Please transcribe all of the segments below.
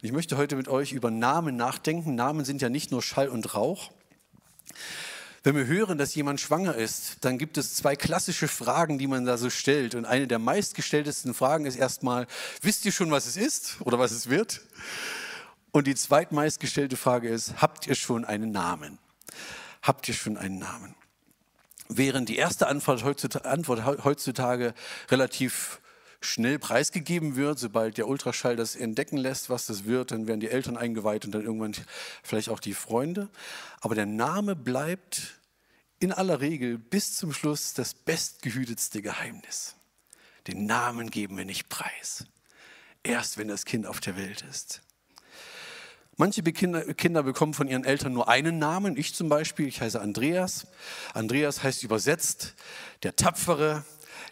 Ich möchte heute mit euch über Namen nachdenken. Namen sind ja nicht nur Schall und Rauch. Wenn wir hören, dass jemand schwanger ist, dann gibt es zwei klassische Fragen, die man da so stellt. Und eine der meistgestelltesten Fragen ist erstmal, wisst ihr schon, was es ist oder was es wird? Und die zweitmeistgestellte Frage ist, habt ihr schon einen Namen? Habt ihr schon einen Namen? Während die erste Antwort heutzutage, relativ schnell preisgegeben wird. Sobald der Ultraschall das entdecken lässt, was das wird, dann werden die Eltern eingeweiht und dann irgendwann vielleicht auch die Freunde. Aber der Name bleibt in aller Regel bis zum Schluss das bestgehütetste Geheimnis. Den Namen geben wir nicht preis. Erst wenn das Kind auf der Welt ist. Manche Kinder, Kinder, bekommen von ihren Eltern nur einen Namen. Ich zum Beispiel, ich heiße Andreas. Andreas heißt übersetzt der Tapfere,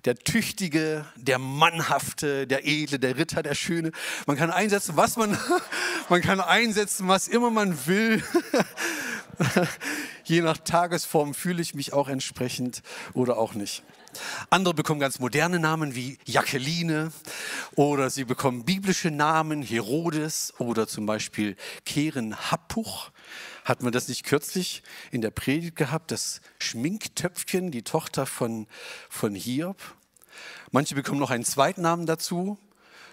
der Tüchtige, der Mannhafte, der Edle, der Ritter, der Schöne. Man kann einsetzen, was man, man kann einsetzen, was immer man will. Je nach Tagesform fühle ich mich auch entsprechend oder auch nicht. Andere bekommen ganz moderne Namen wie Jacqueline oder sie bekommen biblische Namen, Herodes oder zum Beispiel Keren Happuch. Hatten wir das nicht kürzlich in der Predigt gehabt, das Schminktöpfchen, die Tochter von, von Hiob? Manche bekommen noch einen zweiten Namen dazu.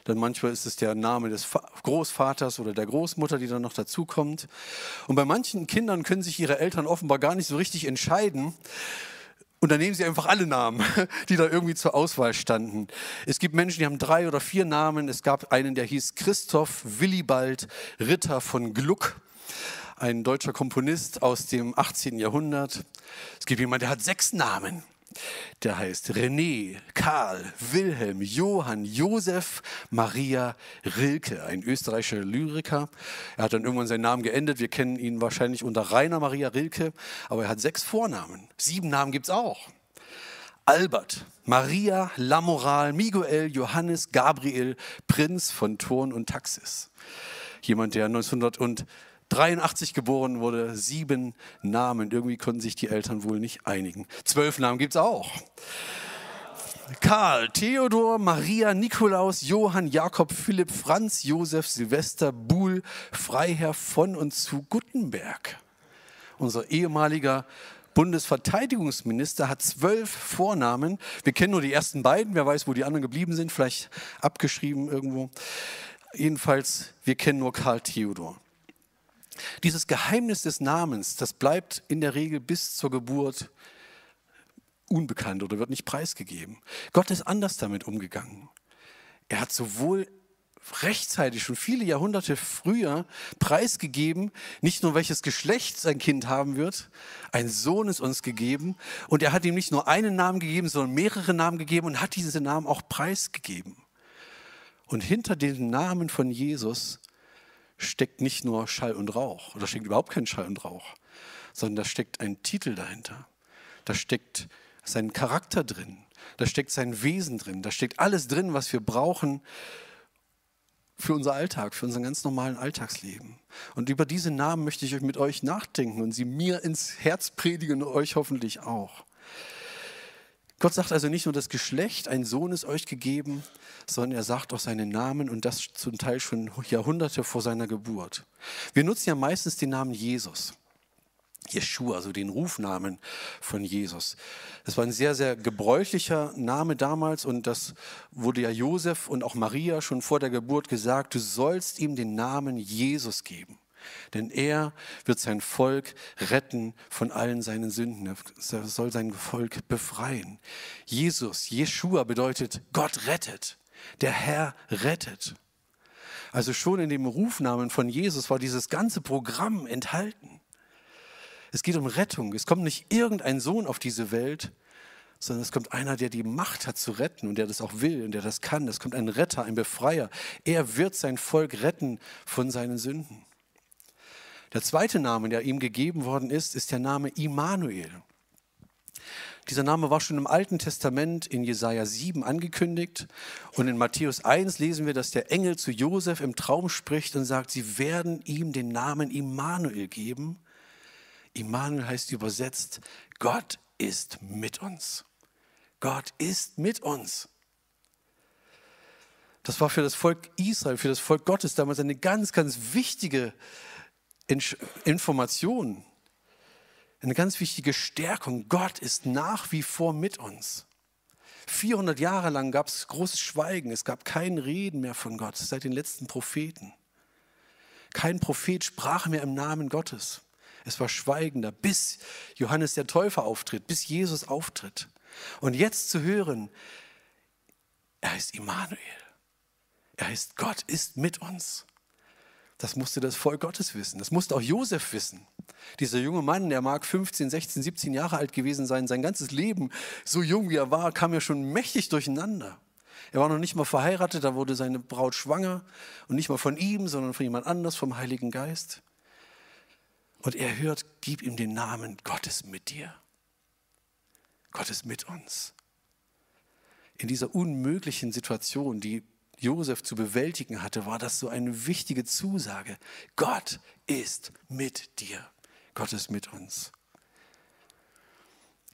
Dann manchmal ist es der Name des Großvaters oder der Großmutter, die dann noch dazukommt. Und bei manchen Kindern können sich ihre Eltern offenbar gar nicht so richtig entscheiden. Und dann nehmen sie einfach alle Namen, die da irgendwie zur Auswahl standen. Es gibt Menschen, die haben drei oder vier Namen. Es gab einen, der hieß Christoph Willibald Ritter von Gluck ein deutscher Komponist aus dem 18. Jahrhundert. Es gibt jemanden, der hat sechs Namen. Der heißt René, Karl, Wilhelm, Johann, Josef, Maria Rilke, ein österreichischer Lyriker. Er hat dann irgendwann seinen Namen geendet. Wir kennen ihn wahrscheinlich unter Rainer Maria Rilke, aber er hat sechs Vornamen. Sieben Namen gibt es auch. Albert, Maria, Lamoral, Miguel, Johannes, Gabriel, Prinz von Thurn und Taxis. Jemand, der 1900 und 83 geboren wurde, sieben Namen. Irgendwie konnten sich die Eltern wohl nicht einigen. Zwölf Namen gibt es auch. Karl, Theodor, Maria, Nikolaus, Johann, Jakob, Philipp, Franz, Josef, Silvester, Buhl, Freiherr von und zu Guttenberg. Unser ehemaliger Bundesverteidigungsminister hat zwölf Vornamen. Wir kennen nur die ersten beiden. Wer weiß, wo die anderen geblieben sind. Vielleicht abgeschrieben irgendwo. Jedenfalls, wir kennen nur Karl Theodor. Dieses Geheimnis des Namens, das bleibt in der Regel bis zur Geburt unbekannt oder wird nicht preisgegeben. Gott ist anders damit umgegangen. Er hat sowohl rechtzeitig, schon viele Jahrhunderte früher preisgegeben, nicht nur welches Geschlecht sein Kind haben wird, ein Sohn ist uns gegeben und er hat ihm nicht nur einen Namen gegeben, sondern mehrere Namen gegeben und hat diese Namen auch preisgegeben. Und hinter den Namen von Jesus steckt nicht nur Schall und Rauch oder steckt überhaupt kein Schall und Rauch, sondern da steckt ein Titel dahinter. Da steckt sein Charakter drin, da steckt sein Wesen drin, da steckt alles drin, was wir brauchen für unser Alltag, für unseren ganz normalen Alltagsleben. Und über diese Namen möchte ich mit euch nachdenken und sie mir ins Herz predigen und euch hoffentlich auch. Gott sagt also nicht nur das Geschlecht, ein Sohn ist euch gegeben, sondern er sagt auch seinen Namen und das zum Teil schon Jahrhunderte vor seiner Geburt. Wir nutzen ja meistens den Namen Jesus. Jeshua, also den Rufnamen von Jesus. Das war ein sehr, sehr gebräuchlicher Name damals und das wurde ja Josef und auch Maria schon vor der Geburt gesagt, du sollst ihm den Namen Jesus geben. Denn er wird sein Volk retten von allen seinen Sünden. Er soll sein Volk befreien. Jesus, Jeshua bedeutet Gott rettet. Der Herr rettet. Also schon in dem Rufnamen von Jesus war dieses ganze Programm enthalten. Es geht um Rettung. Es kommt nicht irgendein Sohn auf diese Welt, sondern es kommt einer, der die Macht hat zu retten und der das auch will und der das kann. Es kommt ein Retter, ein Befreier. Er wird sein Volk retten von seinen Sünden. Der zweite Name, der ihm gegeben worden ist, ist der Name Immanuel. Dieser Name war schon im Alten Testament in Jesaja 7 angekündigt. Und in Matthäus 1 lesen wir, dass der Engel zu Josef im Traum spricht und sagt, sie werden ihm den Namen Immanuel geben. Immanuel heißt übersetzt, Gott ist mit uns. Gott ist mit uns. Das war für das Volk Israel, für das Volk Gottes damals eine ganz, ganz wichtige Information, eine ganz wichtige Stärkung. Gott ist nach wie vor mit uns. 400 Jahre lang gab es großes Schweigen, es gab kein Reden mehr von Gott seit den letzten Propheten. Kein Prophet sprach mehr im Namen Gottes. Es war schweigender, bis Johannes der Täufer auftritt, bis Jesus auftritt. Und jetzt zu hören, er heißt Immanuel. Er heißt Gott ist mit uns. Das musste das Volk Gottes wissen. Das musste auch Josef wissen. Dieser junge Mann, der mag 15, 16, 17 Jahre alt gewesen sein, sein ganzes Leben, so jung wie er war, kam ja schon mächtig durcheinander. Er war noch nicht mal verheiratet, da wurde seine Braut schwanger und nicht mal von ihm, sondern von jemand anders, vom Heiligen Geist. Und er hört, gib ihm den Namen, Gott ist mit dir. Gott ist mit uns. In dieser unmöglichen Situation, die Josef zu bewältigen hatte, war das so eine wichtige Zusage. Gott ist mit dir. Gott ist mit uns.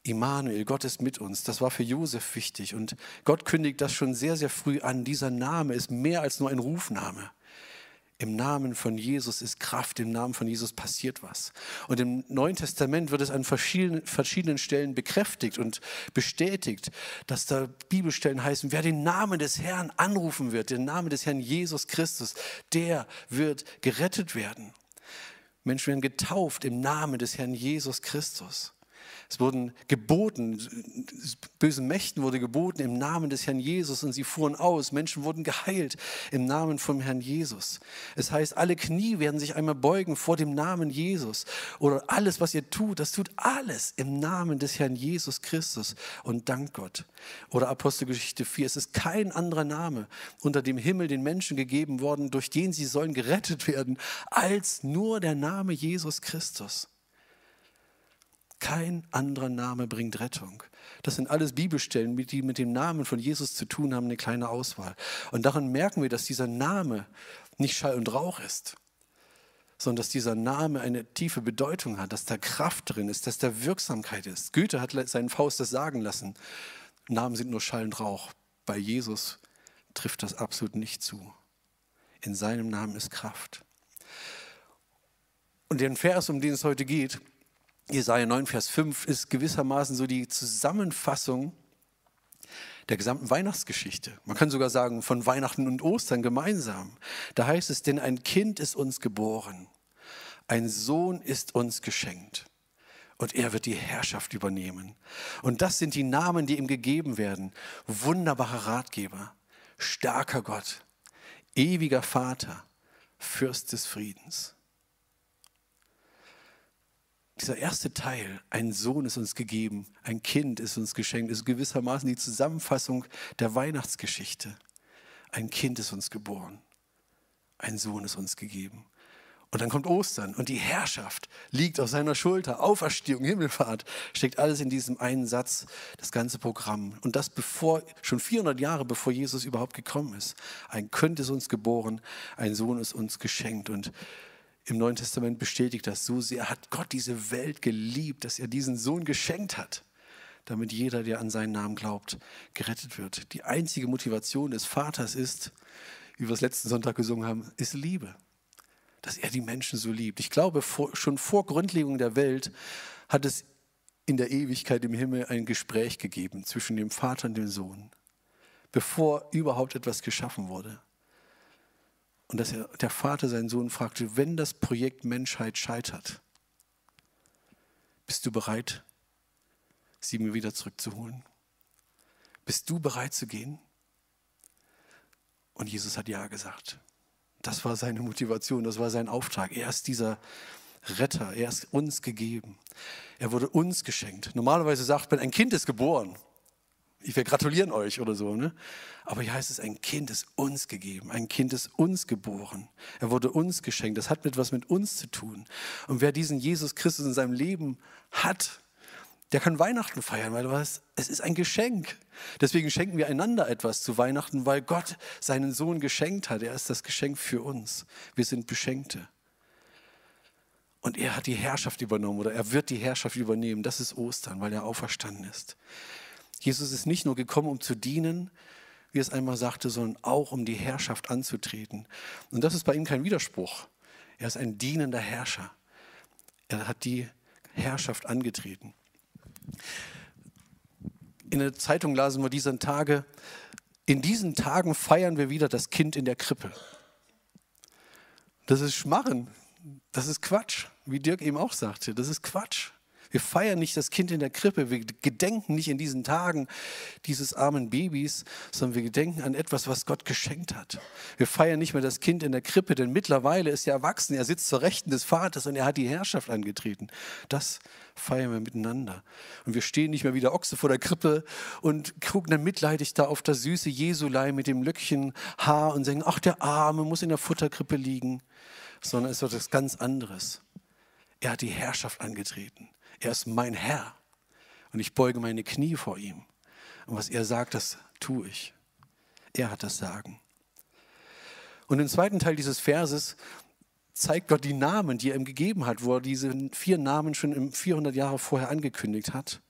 Immanuel, Gott ist mit uns. Das war für Josef wichtig. Und Gott kündigt das schon sehr, sehr früh an. Dieser Name ist mehr als nur ein Rufname. Im Namen von Jesus ist Kraft, im Namen von Jesus passiert was. Und im Neuen Testament wird es an verschiedenen, Stellen bekräftigt und bestätigt, dass da Bibelstellen heißen, wer den Namen des Herrn anrufen wird, den Namen des Herrn Jesus Christus, der wird gerettet werden. Menschen werden getauft im Namen des Herrn Jesus Christus. Es wurden geboten, bösen Mächten wurde geboten im Namen des Herrn Jesus und sie fuhren aus. Menschen wurden geheilt im Namen vom Herrn Jesus. Es heißt, alle Knie werden sich einmal beugen vor dem Namen Jesus. Oder alles, was ihr tut, das tut alles im Namen des Herrn Jesus Christus und dank Gott. Oder Apostelgeschichte 4, es ist kein anderer Name unter dem Himmel den Menschen gegeben worden, durch den sie sollen gerettet werden, als nur der Name Jesus Christus. Kein anderer Name bringt Rettung. Das sind alles Bibelstellen, die mit dem Namen von Jesus zu tun haben, eine kleine Auswahl. Und daran merken wir, dass dieser Name nicht Schall und Rauch ist, sondern dass dieser Name eine tiefe Bedeutung hat, dass da Kraft drin ist, dass da Wirksamkeit ist. Goethe hat seinen Faust das sagen lassen. Namen sind nur Schall und Rauch. Bei Jesus trifft das absolut nicht zu. In seinem Namen ist Kraft. Und den Vers, um den es heute geht, Jesaja 9, Vers 5 ist gewissermaßen so die Zusammenfassung der gesamten Weihnachtsgeschichte. Man kann sogar sagen, von Weihnachten und Ostern gemeinsam. Da heißt es, denn ein Kind ist uns geboren, ein Sohn ist uns geschenkt und er wird die Herrschaft übernehmen. Und das sind die Namen, die ihm gegeben werden. Wunderbarer Ratgeber, starker Gott, ewiger Vater, Fürst des Friedens dieser erste Teil, ein Sohn ist uns gegeben, ein Kind ist uns geschenkt, ist gewissermaßen die Zusammenfassung der Weihnachtsgeschichte. Ein Kind ist uns geboren, ein Sohn ist uns gegeben. Und dann kommt Ostern und die Herrschaft liegt auf seiner Schulter. Auferstehung, Himmelfahrt, steckt alles in diesem einen Satz, das ganze Programm. Und das bevor, schon 400 Jahre bevor Jesus überhaupt gekommen ist. Ein Kind ist uns geboren, ein Sohn ist uns geschenkt. Und im Neuen Testament bestätigt das. So sehr hat Gott diese Welt geliebt, dass er diesen Sohn geschenkt hat, damit jeder, der an seinen Namen glaubt, gerettet wird. Die einzige Motivation des Vaters ist, wie wir es letzten Sonntag gesungen haben, ist Liebe. Dass er die Menschen so liebt. Ich glaube, vor, schon vor Grundlegung der Welt hat es in der Ewigkeit im Himmel ein Gespräch gegeben zwischen dem Vater und dem Sohn, bevor überhaupt etwas geschaffen wurde. Und dass er, der Vater seinen Sohn fragte, wenn das Projekt Menschheit scheitert, bist du bereit, sie mir wieder zurückzuholen? Bist du bereit zu gehen? Und Jesus hat ja gesagt. Das war seine Motivation, das war sein Auftrag. Er ist dieser Retter, er ist uns gegeben. Er wurde uns geschenkt. Normalerweise sagt man, ein Kind ist geboren ich will gratulieren euch oder so. Ne? Aber hier heißt es, ein Kind ist uns gegeben, ein Kind ist uns geboren. Er wurde uns geschenkt. Das hat etwas mit uns zu tun. Und wer diesen Jesus Christus in seinem Leben hat, der kann Weihnachten feiern, weil was, es ist ein Geschenk. Deswegen schenken wir einander etwas zu Weihnachten, weil Gott seinen Sohn geschenkt hat. Er ist das Geschenk für uns. Wir sind Beschenkte. Und er hat die Herrschaft übernommen oder er wird die Herrschaft übernehmen. Das ist Ostern, weil er auferstanden ist. Jesus ist nicht nur gekommen, um zu dienen, wie es einmal sagte, sondern auch um die Herrschaft anzutreten. Und das ist bei ihm kein Widerspruch. Er ist ein dienender Herrscher. Er hat die Herrschaft angetreten. In der Zeitung lasen wir diesen Tage, in diesen Tagen feiern wir wieder das Kind in der Krippe. Das ist Schmarren. Das ist Quatsch, wie Dirk eben auch sagte. Das ist Quatsch. Wir feiern nicht das Kind in der Krippe. Wir gedenken nicht in diesen Tagen dieses armen Babys, sondern wir gedenken an etwas, was Gott geschenkt hat. Wir feiern nicht mehr das Kind in der Krippe, denn mittlerweile ist er erwachsen. Er sitzt zur Rechten des Vaters und er hat die Herrschaft angetreten. Das feiern wir miteinander. Und wir stehen nicht mehr wie der Ochse vor der Krippe und gucken dann mitleidig da auf das süße Jesulei mit dem Löckchen Haar und sagen, ach, der Arme muss in der Futterkrippe liegen. Sondern es ist etwas ganz anderes. Er hat die Herrschaft angetreten. Er ist mein Herr. Und ich beuge meine Knie vor ihm. Und was er sagt, das tue ich. Er hat das Sagen. Und im zweiten Teil dieses Verses zeigt Gott die Namen, die er ihm gegeben hat, wo er diese vier Namen schon 400 Jahre vorher angekündigt hat.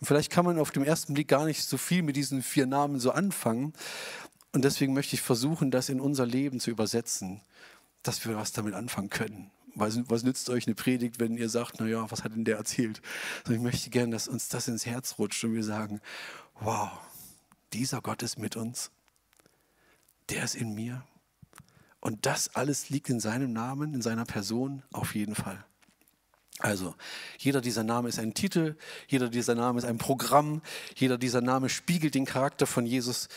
Und vielleicht kann man auf den ersten Blick gar nicht so viel mit diesen vier Namen so anfangen. Und deswegen möchte ich versuchen, das in unser Leben zu übersetzen, dass wir was damit anfangen können was, was nützt euch eine Predigt, wenn ihr sagt, naja, was hat denn der erzählt? Also ich möchte gerne, dass uns das ins Herz rutscht und wir sagen, wow, dieser Gott ist mit uns, der ist in mir. Und das alles liegt in seinem Namen, in seiner Person, auf jeden Fall. Also, jeder dieser Namen ist ein Titel, jeder dieser Name ist ein Programm, jeder dieser Name spiegelt den Charakter von Jesus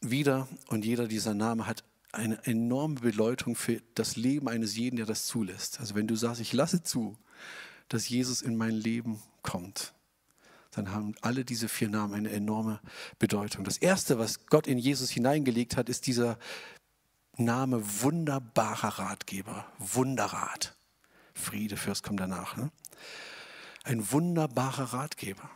wider und jeder dieser Name hat eine enorme Bedeutung für das Leben eines jeden, der das zulässt. Also wenn du sagst, ich lasse zu, dass Jesus in mein Leben kommt, dann haben alle diese vier Namen eine enorme Bedeutung. Das Erste, was Gott in Jesus hineingelegt hat, ist dieser Name wunderbarer Ratgeber, Wunderrat. Friede, Fürst kommt danach. Ne? Ein wunderbarer Ratgeber.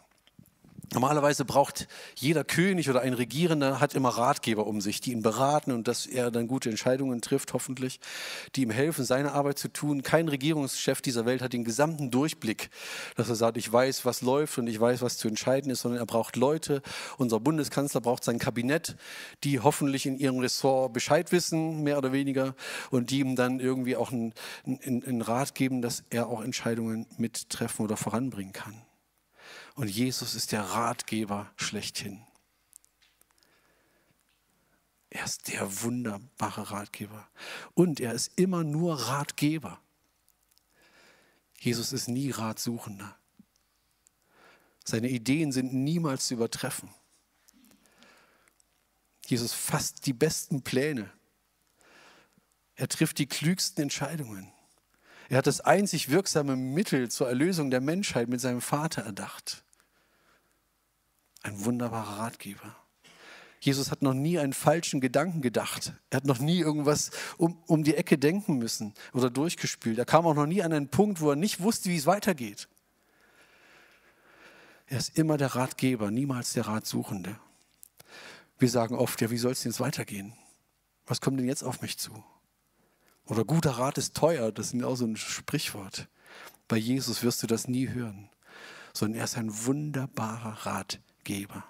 Normalerweise braucht jeder König oder ein Regierender hat immer Ratgeber um sich, die ihn beraten und dass er dann gute Entscheidungen trifft, hoffentlich, die ihm helfen, seine Arbeit zu tun. Kein Regierungschef dieser Welt hat den gesamten Durchblick, dass er sagt, ich weiß, was läuft und ich weiß, was zu entscheiden ist, sondern er braucht Leute. Unser Bundeskanzler braucht sein Kabinett, die hoffentlich in ihrem Ressort Bescheid wissen, mehr oder weniger, und die ihm dann irgendwie auch einen, einen, einen Rat geben, dass er auch Entscheidungen mittreffen oder voranbringen kann. Und Jesus ist der Ratgeber schlechthin. Er ist der wunderbare Ratgeber. Und er ist immer nur Ratgeber. Jesus ist nie Ratsuchender. Seine Ideen sind niemals zu übertreffen. Jesus fasst die besten Pläne. Er trifft die klügsten Entscheidungen. Er hat das einzig wirksame Mittel zur Erlösung der Menschheit mit seinem Vater erdacht. Ein wunderbarer Ratgeber. Jesus hat noch nie einen falschen Gedanken gedacht. Er hat noch nie irgendwas um, um die Ecke denken müssen oder durchgespielt. Er kam auch noch nie an einen Punkt, wo er nicht wusste, wie es weitergeht. Er ist immer der Ratgeber, niemals der Ratsuchende. Wir sagen oft, ja, wie soll es denn jetzt weitergehen? Was kommt denn jetzt auf mich zu? Oder guter Rat ist teuer, das ist auch so ein Sprichwort. Bei Jesus wirst du das nie hören, sondern er ist ein wunderbarer Ratgeber.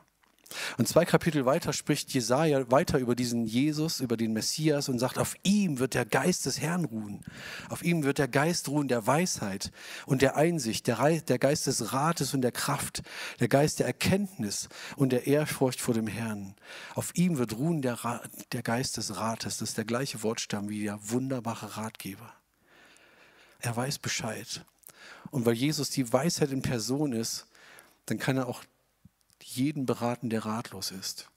Und zwei Kapitel weiter spricht Jesaja weiter über diesen Jesus, über den Messias und sagt, auf ihm wird der Geist des Herrn ruhen. Auf ihm wird der Geist ruhen der Weisheit und der Einsicht, der, der Geist des Rates und der Kraft, der Geist der Erkenntnis und der Ehrfurcht vor dem Herrn. Auf ihm wird ruhen der, der Geist des Rates. Das ist der gleiche Wortstamm wie der wunderbare Ratgeber. Er weiß Bescheid. Und weil Jesus die Weisheit in Person ist, dann kann er auch jeden beraten, der ratlos ist.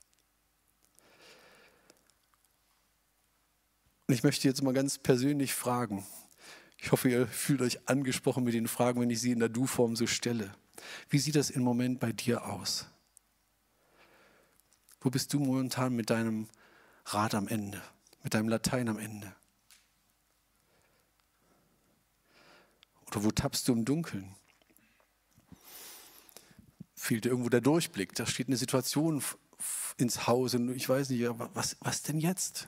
Und ich möchte jetzt mal ganz persönlich fragen. Ich hoffe, ihr fühlt euch angesprochen mit den Fragen, wenn ich sie in der Du-Form so stelle. Wie sieht das im Moment bei dir aus? Wo bist du momentan mit deinem Rat am Ende, mit deinem Latein am Ende? Oder wo tappst du im Dunkeln? Fehlt irgendwo der Durchblick. Da steht eine Situation ins Haus und ich weiß nicht, was, was denn jetzt?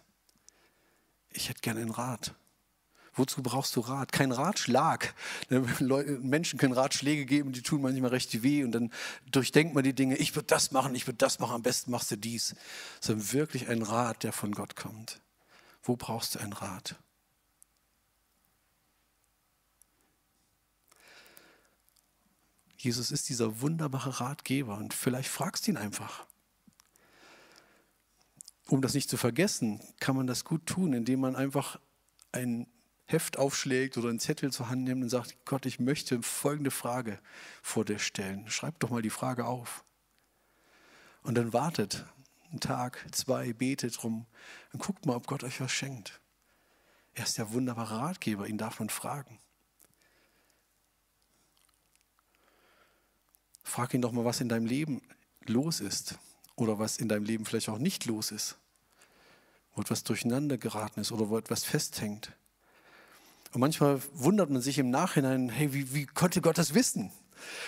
Ich hätte gerne einen Rat. Wozu brauchst du Rat? Kein Ratschlag. Ne, Menschen können Ratschläge geben, die tun manchmal recht weh und dann durchdenkt man die Dinge, ich würde das machen, ich würde das machen, am besten machst du dies. Sondern wirklich ein Rat, der von Gott kommt. Wo brauchst du einen Rat? Jesus ist dieser wunderbare Ratgeber und vielleicht fragst du ihn einfach. Um das nicht zu vergessen, kann man das gut tun, indem man einfach ein Heft aufschlägt oder einen Zettel zur Hand nimmt und sagt, Gott, ich möchte folgende Frage vor dir stellen. Schreib doch mal die Frage auf. Und dann wartet einen Tag, zwei, betet drum und guckt mal, ob Gott euch was schenkt. Er ist der wunderbare Ratgeber, ihn darf man fragen. Frag ihn doch mal, was in deinem Leben los ist oder was in deinem Leben vielleicht auch nicht los ist, wo etwas durcheinander geraten ist oder wo etwas festhängt. Und manchmal wundert man sich im Nachhinein, hey, wie, wie konnte Gott das wissen?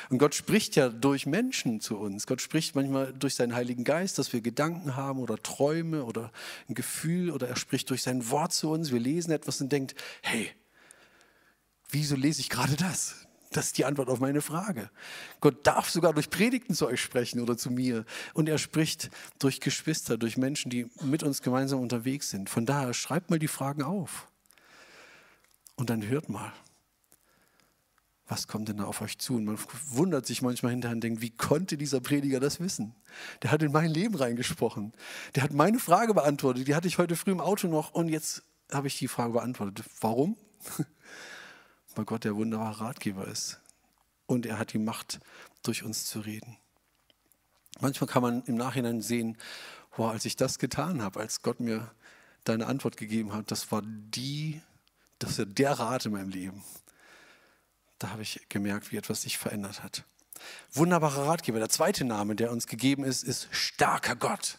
Und Gott spricht ja durch Menschen zu uns. Gott spricht manchmal durch seinen Heiligen Geist, dass wir Gedanken haben oder Träume oder ein Gefühl oder er spricht durch sein Wort zu uns. Wir lesen etwas und denkt, hey, wieso lese ich gerade das? Das ist die Antwort auf meine Frage. Gott darf sogar durch Predigten zu euch sprechen oder zu mir. Und er spricht durch Geschwister, durch Menschen, die mit uns gemeinsam unterwegs sind. Von daher schreibt mal die Fragen auf. Und dann hört mal, was kommt denn da auf euch zu? Und man wundert sich manchmal hinterher und denkt, wie konnte dieser Prediger das wissen? Der hat in mein Leben reingesprochen. Der hat meine Frage beantwortet. Die hatte ich heute früh im Auto noch und jetzt habe ich die Frage beantwortet. Warum? Weil Gott der wunderbare Ratgeber ist. Und er hat die Macht, durch uns zu reden. Manchmal kann man im Nachhinein sehen, wow, als ich das getan habe, als Gott mir deine Antwort gegeben hat, das war die das ist der Rat in meinem Leben. Da habe ich gemerkt, wie etwas sich verändert hat. Wunderbarer Ratgeber. Der zweite Name, der uns gegeben ist, ist starker Gott.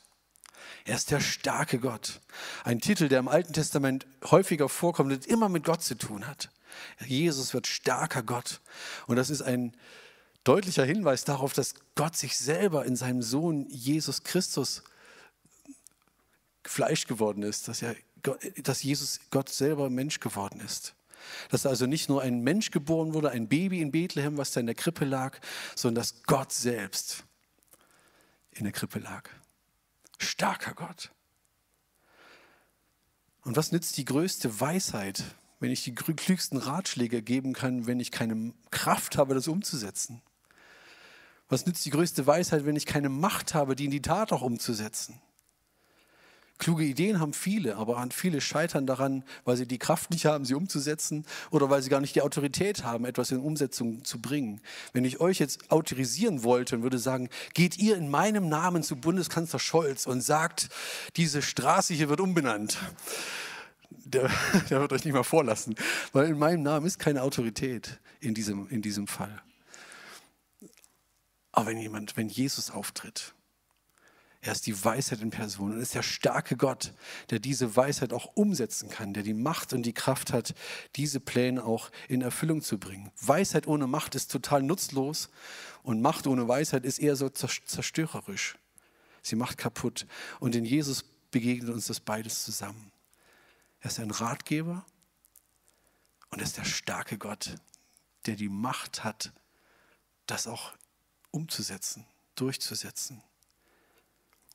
Er ist der starke Gott. Ein Titel, der im Alten Testament häufiger vorkommt und immer mit Gott zu tun hat. Jesus wird starker Gott. Und das ist ein deutlicher Hinweis darauf, dass Gott sich selber in seinem Sohn Jesus Christus Fleisch geworden ist, dass er dass Jesus Gott selber Mensch geworden ist. Dass also nicht nur ein Mensch geboren wurde, ein Baby in Bethlehem, was da in der Krippe lag, sondern dass Gott selbst in der Krippe lag. Starker Gott. Und was nützt die größte Weisheit, wenn ich die klügsten Ratschläge geben kann, wenn ich keine Kraft habe, das umzusetzen? Was nützt die größte Weisheit, wenn ich keine Macht habe, die in die Tat auch umzusetzen? Kluge Ideen haben viele, aber viele scheitern daran, weil sie die Kraft nicht haben, sie umzusetzen oder weil sie gar nicht die Autorität haben, etwas in Umsetzung zu bringen. Wenn ich euch jetzt autorisieren wollte und würde sagen, geht ihr in meinem Namen zu Bundeskanzler Scholz und sagt, diese Straße hier wird umbenannt. Der, der wird euch nicht mal vorlassen, weil in meinem Namen ist keine Autorität in diesem, in diesem Fall. Aber wenn jemand, wenn Jesus auftritt, er ist die Weisheit in Person und ist der starke Gott, der diese Weisheit auch umsetzen kann, der die Macht und die Kraft hat, diese Pläne auch in Erfüllung zu bringen. Weisheit ohne Macht ist total nutzlos und Macht ohne Weisheit ist eher so zerstörerisch. Sie macht kaputt. Und in Jesus begegnet uns das beides zusammen. Er ist ein Ratgeber und er ist der starke Gott, der die Macht hat, das auch umzusetzen, durchzusetzen.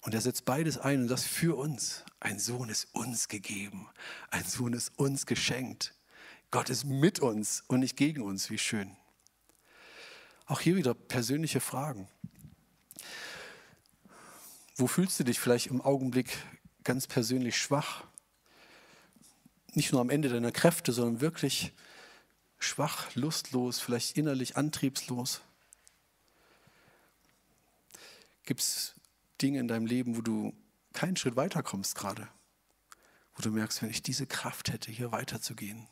Und er setzt beides ein und das für uns. Ein Sohn ist uns gegeben. Ein Sohn ist uns geschenkt. Gott ist mit uns und nicht gegen uns. Wie schön. Auch hier wieder persönliche Fragen. Wo fühlst du dich vielleicht im Augenblick ganz persönlich schwach? Nicht nur am Ende deiner Kräfte, sondern wirklich schwach, lustlos, vielleicht innerlich antriebslos. Gibt es Dinge in deinem Leben, wo du keinen Schritt weiterkommst gerade. Wo du merkst, wenn ich diese Kraft hätte, hier weiterzugehen.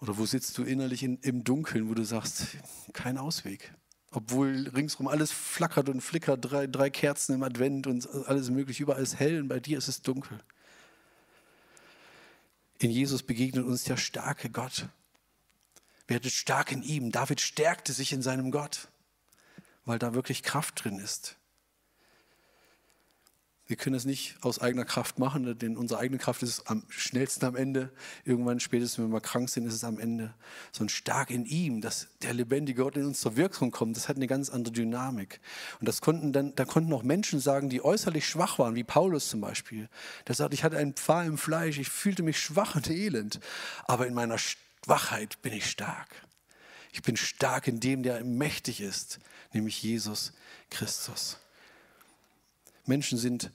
Oder wo sitzt du innerlich in, im Dunkeln, wo du sagst, kein Ausweg. Obwohl ringsherum alles flackert und flickert, drei, drei Kerzen im Advent und alles mögliche, überall ist hell und bei dir ist es dunkel. In Jesus begegnet uns der starke Gott. Werdet stark in ihm. David stärkte sich in seinem Gott weil da wirklich Kraft drin ist. Wir können es nicht aus eigener Kraft machen, denn unsere eigene Kraft ist am schnellsten am Ende. Irgendwann, spätestens wenn wir krank sind, ist es am Ende. So ein stark in ihm, dass der lebendige Gott in uns zur Wirkung kommt, das hat eine ganz andere Dynamik. Und das konnten dann, da konnten auch Menschen sagen, die äußerlich schwach waren, wie Paulus zum Beispiel. Der sagt, ich hatte einen Pfahl im Fleisch, ich fühlte mich schwach und elend, aber in meiner Schwachheit bin ich stark. Ich bin stark in dem, der mächtig ist, nämlich Jesus Christus. Menschen sind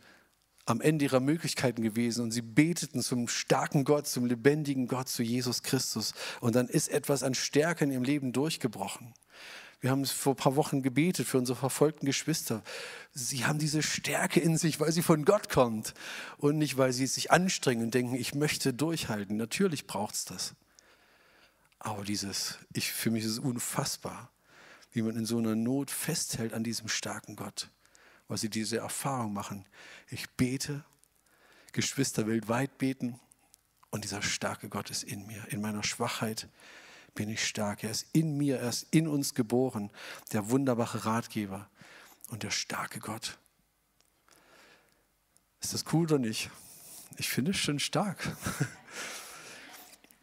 am Ende ihrer Möglichkeiten gewesen und sie beteten zum starken Gott, zum lebendigen Gott, zu Jesus Christus. Und dann ist etwas an Stärke in ihrem Leben durchgebrochen. Wir haben es vor ein paar Wochen gebetet für unsere verfolgten Geschwister. Sie haben diese Stärke in sich, weil sie von Gott kommt und nicht, weil sie sich anstrengen und denken, ich möchte durchhalten. Natürlich braucht es das. Aber dieses, ich, für mich ist es unfassbar, wie man in so einer Not festhält an diesem starken Gott weil sie diese Erfahrung machen. Ich bete, Geschwister weltweit beten und dieser starke Gott ist in mir. In meiner Schwachheit bin ich stark. Er ist in mir, er ist in uns geboren, der wunderbare Ratgeber und der starke Gott. Ist das cool oder nicht? Ich finde es schon stark.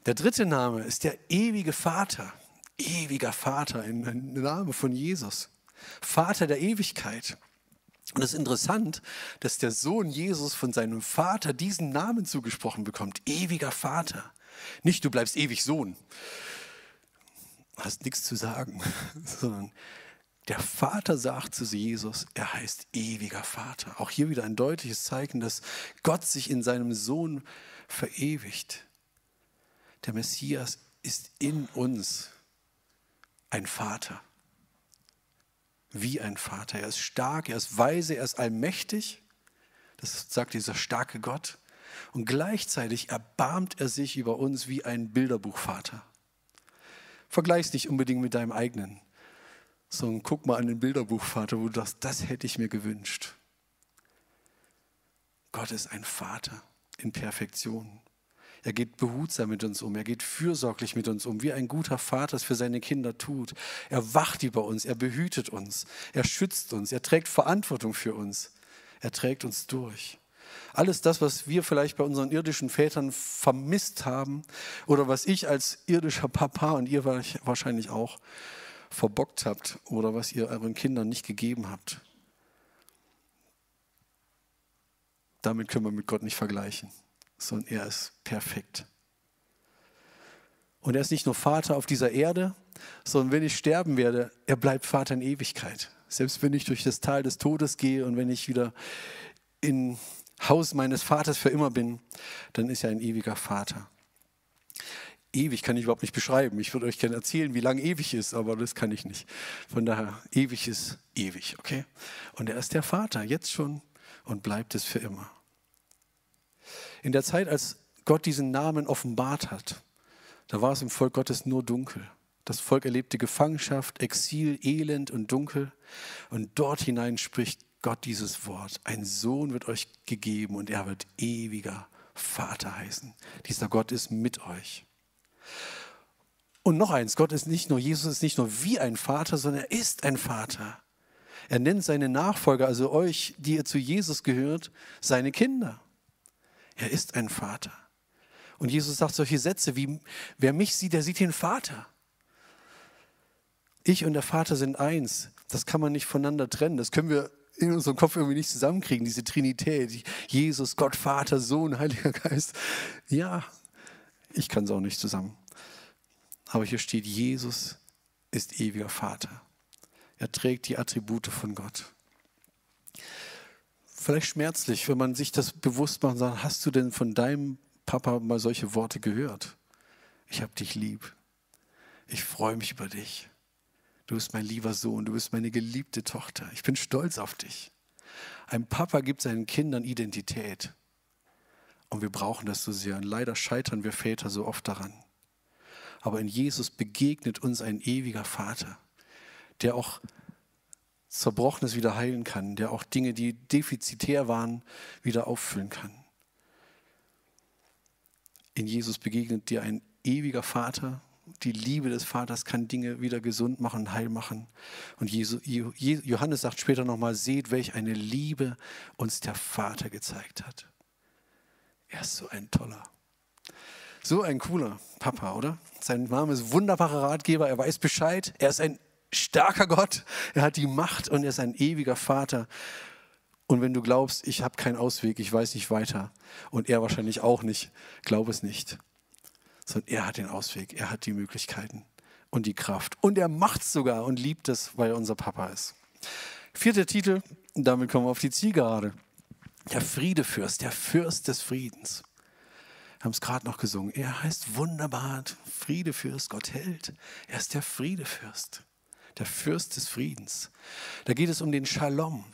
Der dritte Name ist der ewige Vater. Ewiger Vater, ein Name von Jesus. Vater der Ewigkeit. Und es ist interessant, dass der Sohn Jesus von seinem Vater diesen Namen zugesprochen bekommt. Ewiger Vater. Nicht du bleibst ewig Sohn. Hast nichts zu sagen, sondern der Vater sagt zu Jesus, er heißt ewiger Vater. Auch hier wieder ein deutliches Zeichen, dass Gott sich in seinem Sohn verewigt. Der Messias ist in uns ein Vater wie ein Vater. Er ist stark, er ist weise, er ist allmächtig. Das sagt dieser starke Gott. Und gleichzeitig erbarmt er sich über uns wie ein Bilderbuchvater. Vergleich es nicht unbedingt mit deinem eigenen, sondern guck mal an den Bilderbuchvater, wo du sagst, das hätte ich mir gewünscht. Gott ist ein Vater in Perfektion. Er geht behutsam mit uns um. Er geht fürsorglich mit uns um, wie ein guter Vater es für seine Kinder tut. Er wacht über uns. Er behütet uns. Er schützt uns. Er trägt Verantwortung für uns. Er trägt uns durch. Alles das, was wir vielleicht bei unseren irdischen Vätern vermisst haben oder was ich als irdischer Papa und ihr wahrscheinlich auch verbockt habt oder was ihr euren Kindern nicht gegeben habt. Damit können wir mit Gott nicht vergleichen sondern er ist perfekt. Und er ist nicht nur Vater auf dieser Erde, sondern wenn ich sterben werde, er bleibt Vater in Ewigkeit. Selbst wenn ich durch das Tal des Todes gehe und wenn ich wieder im Haus meines Vaters für immer bin, dann ist er ein ewiger Vater. Ewig kann ich überhaupt nicht beschreiben. Ich würde euch gerne erzählen, wie lang ewig ist, aber das kann ich nicht. Von daher, ewig ist ewig, okay? Und er ist der Vater, jetzt schon und bleibt es für immer. In der Zeit, als Gott diesen Namen offenbart hat, da war es im Volk Gottes nur dunkel. Das Volk erlebte Gefangenschaft, Exil, Elend und Dunkel. Und dort hinein spricht Gott dieses Wort. Ein Sohn wird euch gegeben und er wird ewiger Vater heißen. Dieser Gott ist mit euch. Und noch eins, Gott ist nicht nur, Jesus ist nicht nur wie ein Vater, sondern er ist ein Vater. Er nennt seine Nachfolger, also euch, die ihr zu Jesus gehört, seine Kinder. Er ist ein Vater. Und Jesus sagt solche Sätze wie, wer mich sieht, der sieht den Vater. Ich und der Vater sind eins. Das kann man nicht voneinander trennen. Das können wir in unserem Kopf irgendwie nicht zusammenkriegen, diese Trinität. Jesus, Gott, Vater, Sohn, Heiliger Geist. Ja, ich kann es auch nicht zusammen. Aber hier steht, Jesus ist ewiger Vater. Er trägt die Attribute von Gott vielleicht schmerzlich, wenn man sich das bewusst macht und sagt, hast du denn von deinem Papa mal solche Worte gehört? Ich habe dich lieb. Ich freue mich über dich. Du bist mein lieber Sohn, du bist meine geliebte Tochter. Ich bin stolz auf dich. Ein Papa gibt seinen Kindern Identität. Und wir brauchen das so sehr. Und leider scheitern wir Väter so oft daran. Aber in Jesus begegnet uns ein ewiger Vater, der auch Zerbrochenes wieder heilen kann, der auch Dinge, die defizitär waren, wieder auffüllen kann. In Jesus begegnet dir ein ewiger Vater, Die Liebe des Vaters kann Dinge wieder gesund machen, heil machen. Und Johannes sagt später nochmal, seht, welch eine Liebe uns der Vater gezeigt hat. Er ist so ein toller. So ein cooler Papa, oder? Sein Name ist wunderbarer Ratgeber, er weiß Bescheid, er ist ein starker Gott, er hat die Macht und er ist ein ewiger Vater. Und wenn du glaubst, ich habe keinen Ausweg, ich weiß nicht weiter, und er wahrscheinlich auch nicht, glaub es nicht. Sondern er hat den Ausweg, er hat die Möglichkeiten und die Kraft. Und er macht es sogar und liebt es, weil er unser Papa ist. Vierter Titel, damit kommen wir auf die Zielgerade. Der Friedefürst, der Fürst des Friedens. Wir haben es gerade noch gesungen. Er heißt wunderbar, Friedefürst, Gott hält. Er ist der Friedefürst, der Fürst des Friedens. Da geht es um den Shalom.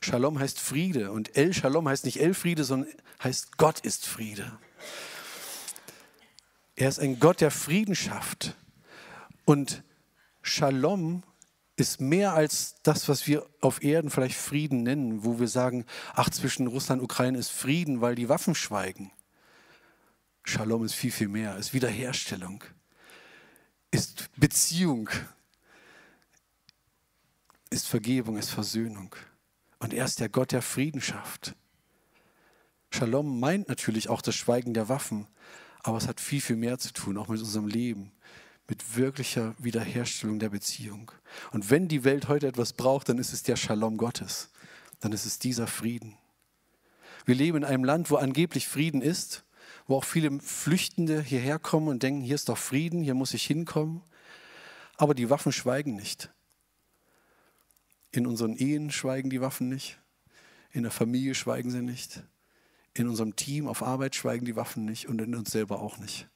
Shalom heißt Friede und El Shalom heißt nicht El Friede, sondern heißt Gott ist Friede. Er ist ein Gott, der Frieden schafft. Und Shalom ist mehr als das, was wir auf Erden vielleicht Frieden nennen, wo wir sagen, ach, zwischen Russland und Ukraine ist Frieden, weil die Waffen schweigen. Shalom ist viel, viel mehr, ist Wiederherstellung, ist Beziehung, ist Vergebung, ist Versöhnung. Und er ist der Gott, der Frieden schafft. Shalom meint natürlich auch das Schweigen der Waffen, aber es hat viel, viel mehr zu tun, auch mit unserem Leben, mit wirklicher Wiederherstellung der Beziehung. Und wenn die Welt heute etwas braucht, dann ist es der Shalom Gottes. Dann ist es dieser Frieden. Wir leben in einem Land, wo angeblich Frieden ist, wo auch viele Flüchtende hierher kommen und denken, hier ist doch Frieden, hier muss ich hinkommen. Aber die Waffen schweigen nicht. In unseren Ehen schweigen die Waffen nicht. In der Familie schweigen sie nicht. In unserem Team auf Arbeit schweigen die Waffen nicht und in uns selber auch nicht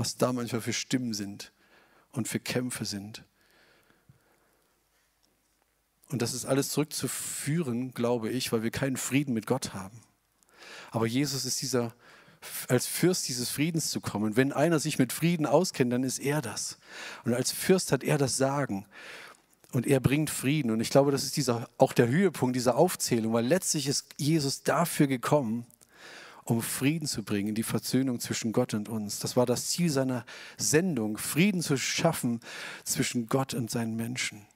was da manchmal für Stimmen sind und für Kämpfe sind. Und das ist alles zurückzuführen, glaube ich, weil wir keinen Frieden mit Gott haben. Aber Jesus ist dieser, als Fürst dieses Friedens zu kommen. Wenn einer sich mit Frieden auskennt, dann ist er das. Und als Fürst hat er das Sagen. Und er bringt Frieden. Und ich glaube, das ist dieser, auch der Höhepunkt dieser Aufzählung, weil letztlich ist Jesus dafür gekommen, um Frieden zu bringen, die Versöhnung zwischen Gott und uns. Das war das Ziel seiner Sendung, Frieden zu schaffen zwischen Gott und seinen Menschen.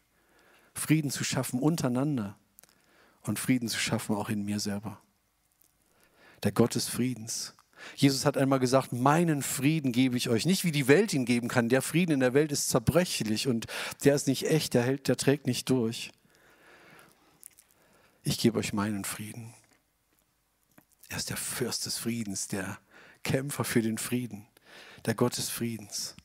Frieden zu schaffen untereinander und Frieden zu schaffen auch in mir selber. Der Gott des Friedens. Jesus hat einmal gesagt, meinen Frieden gebe ich euch. Nicht wie die Welt ihn geben kann. Der Frieden in der Welt ist zerbrechlich und der ist nicht echt, der, hält, der trägt nicht durch. Ich gebe euch meinen Frieden. Er ist der Fürst des Friedens, der Kämpfer für den Frieden, der Gott des Friedens.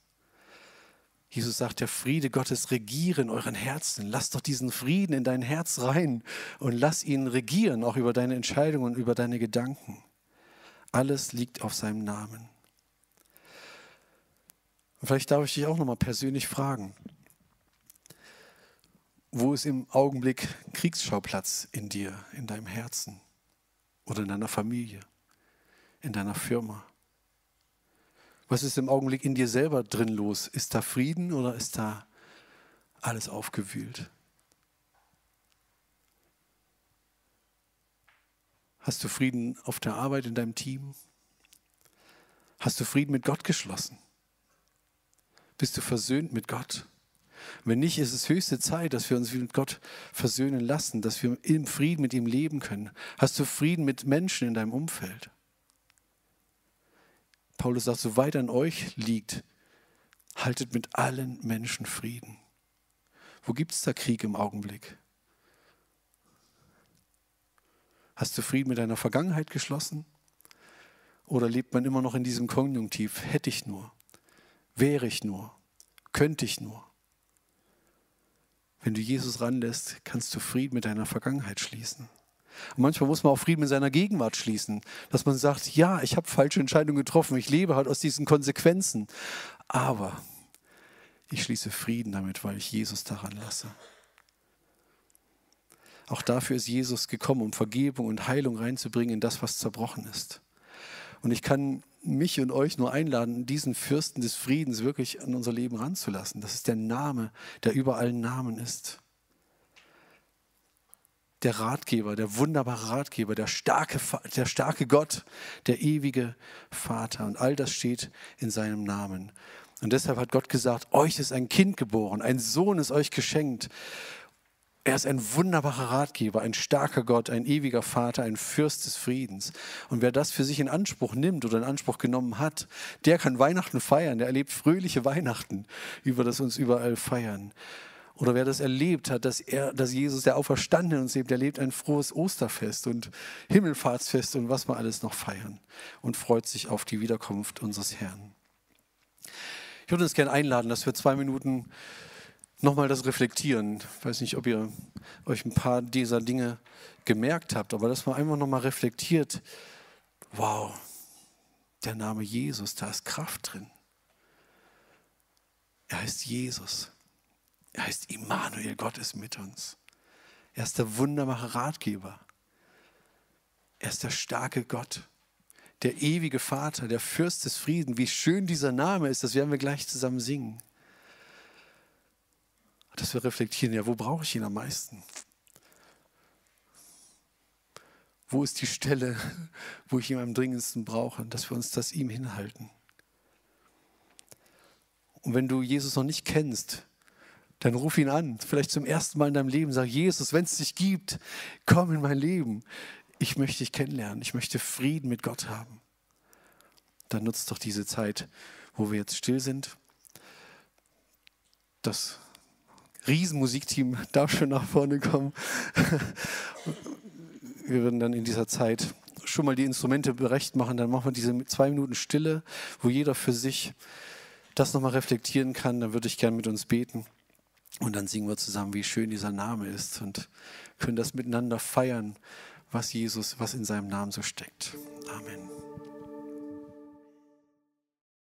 Jesus sagt, der Friede Gottes regiere in euren Herzen. Lass doch diesen Frieden in dein Herz rein und lass ihn regieren, auch über deine Entscheidungen und über deine Gedanken. Alles liegt auf seinem Namen. Und vielleicht darf ich dich auch nochmal persönlich fragen, wo ist im Augenblick Kriegsschauplatz in dir, in deinem Herzen? oder in deiner Familie, in deiner Firma? Was ist im Augenblick in dir selber drin los? Ist da Frieden oder ist da alles aufgewühlt? Hast du Frieden auf der Arbeit in deinem Team? Hast du Frieden mit Gott geschlossen? Bist du versöhnt mit Gott? Wenn nicht, ist es höchste Zeit, dass wir uns mit Gott versöhnen lassen, dass wir im Frieden mit ihm leben können. Hast du Frieden mit Menschen in deinem Umfeld? Paulus sagt, soweit an euch liegt, haltet mit allen Menschen Frieden. Wo gibt es da Krieg im Augenblick? Hast du Frieden mit deiner Vergangenheit geschlossen? Oder lebt man immer noch in diesem Konjunktiv? Hätte ich nur, wäre ich nur, könnte ich nur? Wenn du Jesus ranlässt, kannst du Frieden mit deiner Vergangenheit schließen. Und manchmal muss man auch Frieden mit seiner Gegenwart schließen, dass man sagt, ja, ich habe falsche Entscheidungen getroffen, ich lebe halt aus diesen Konsequenzen, aber ich schließe Frieden damit, weil ich Jesus daran lasse. Auch dafür ist Jesus gekommen, um Vergebung und Heilung reinzubringen in das, was zerbrochen ist. Und ich kann mich und euch nur einladen, diesen Fürsten des Friedens wirklich an unser Leben ranzulassen. Das ist der Name, der über allen Namen ist. Der Ratgeber, der wunderbare Ratgeber, der starke, der starke Gott, der ewige Vater. Und all das steht in seinem Namen. Und deshalb hat Gott gesagt, euch ist ein Kind geboren, ein Sohn ist euch geschenkt. Er ist ein wunderbarer Ratgeber, ein starker Gott, ein ewiger Vater, ein Fürst des Friedens. Und wer das für sich in Anspruch nimmt oder in Anspruch genommen hat, der kann Weihnachten feiern, der erlebt fröhliche Weihnachten, über das uns überall feiern. Oder wer das erlebt hat, dass, er, dass Jesus, der Auferstandene uns lebt, erlebt ein frohes Osterfest und Himmelfahrtsfest und was wir alles noch feiern und freut sich auf die Wiederkunft unseres Herrn. Ich würde uns gerne einladen, dass wir zwei Minuten nochmal das reflektieren. Ich weiß nicht, ob ihr euch ein paar dieser Dinge gemerkt habt, aber dass man einfach nochmal reflektiert, wow, der Name Jesus, da ist Kraft drin. Er heißt Jesus. Er heißt Immanuel, Gott ist mit uns. Er ist der wunderbare Ratgeber. Er ist der starke Gott, der ewige Vater, der Fürst des Friedens. Wie schön dieser Name ist, das werden wir gleich zusammen singen. Dass wir reflektieren, ja, wo brauche ich ihn am meisten? Wo ist die Stelle, wo ich ihn am dringendsten brauche, dass wir uns das ihm hinhalten? Und wenn du Jesus noch nicht kennst, dann ruf ihn an, vielleicht zum ersten Mal in deinem Leben. Sag, Jesus, wenn es dich gibt, komm in mein Leben. Ich möchte dich kennenlernen. Ich möchte Frieden mit Gott haben. Dann nutzt doch diese Zeit, wo wir jetzt still sind. Das Riesenmusikteam darf schon nach vorne kommen. Wir würden dann in dieser Zeit schon mal die Instrumente berecht machen. Dann machen wir diese zwei Minuten Stille, wo jeder für sich das nochmal reflektieren kann. Dann würde ich gerne mit uns beten. Und dann singen wir zusammen, wie schön dieser Name ist und können das miteinander feiern, was Jesus, was in seinem Namen so steckt. Amen.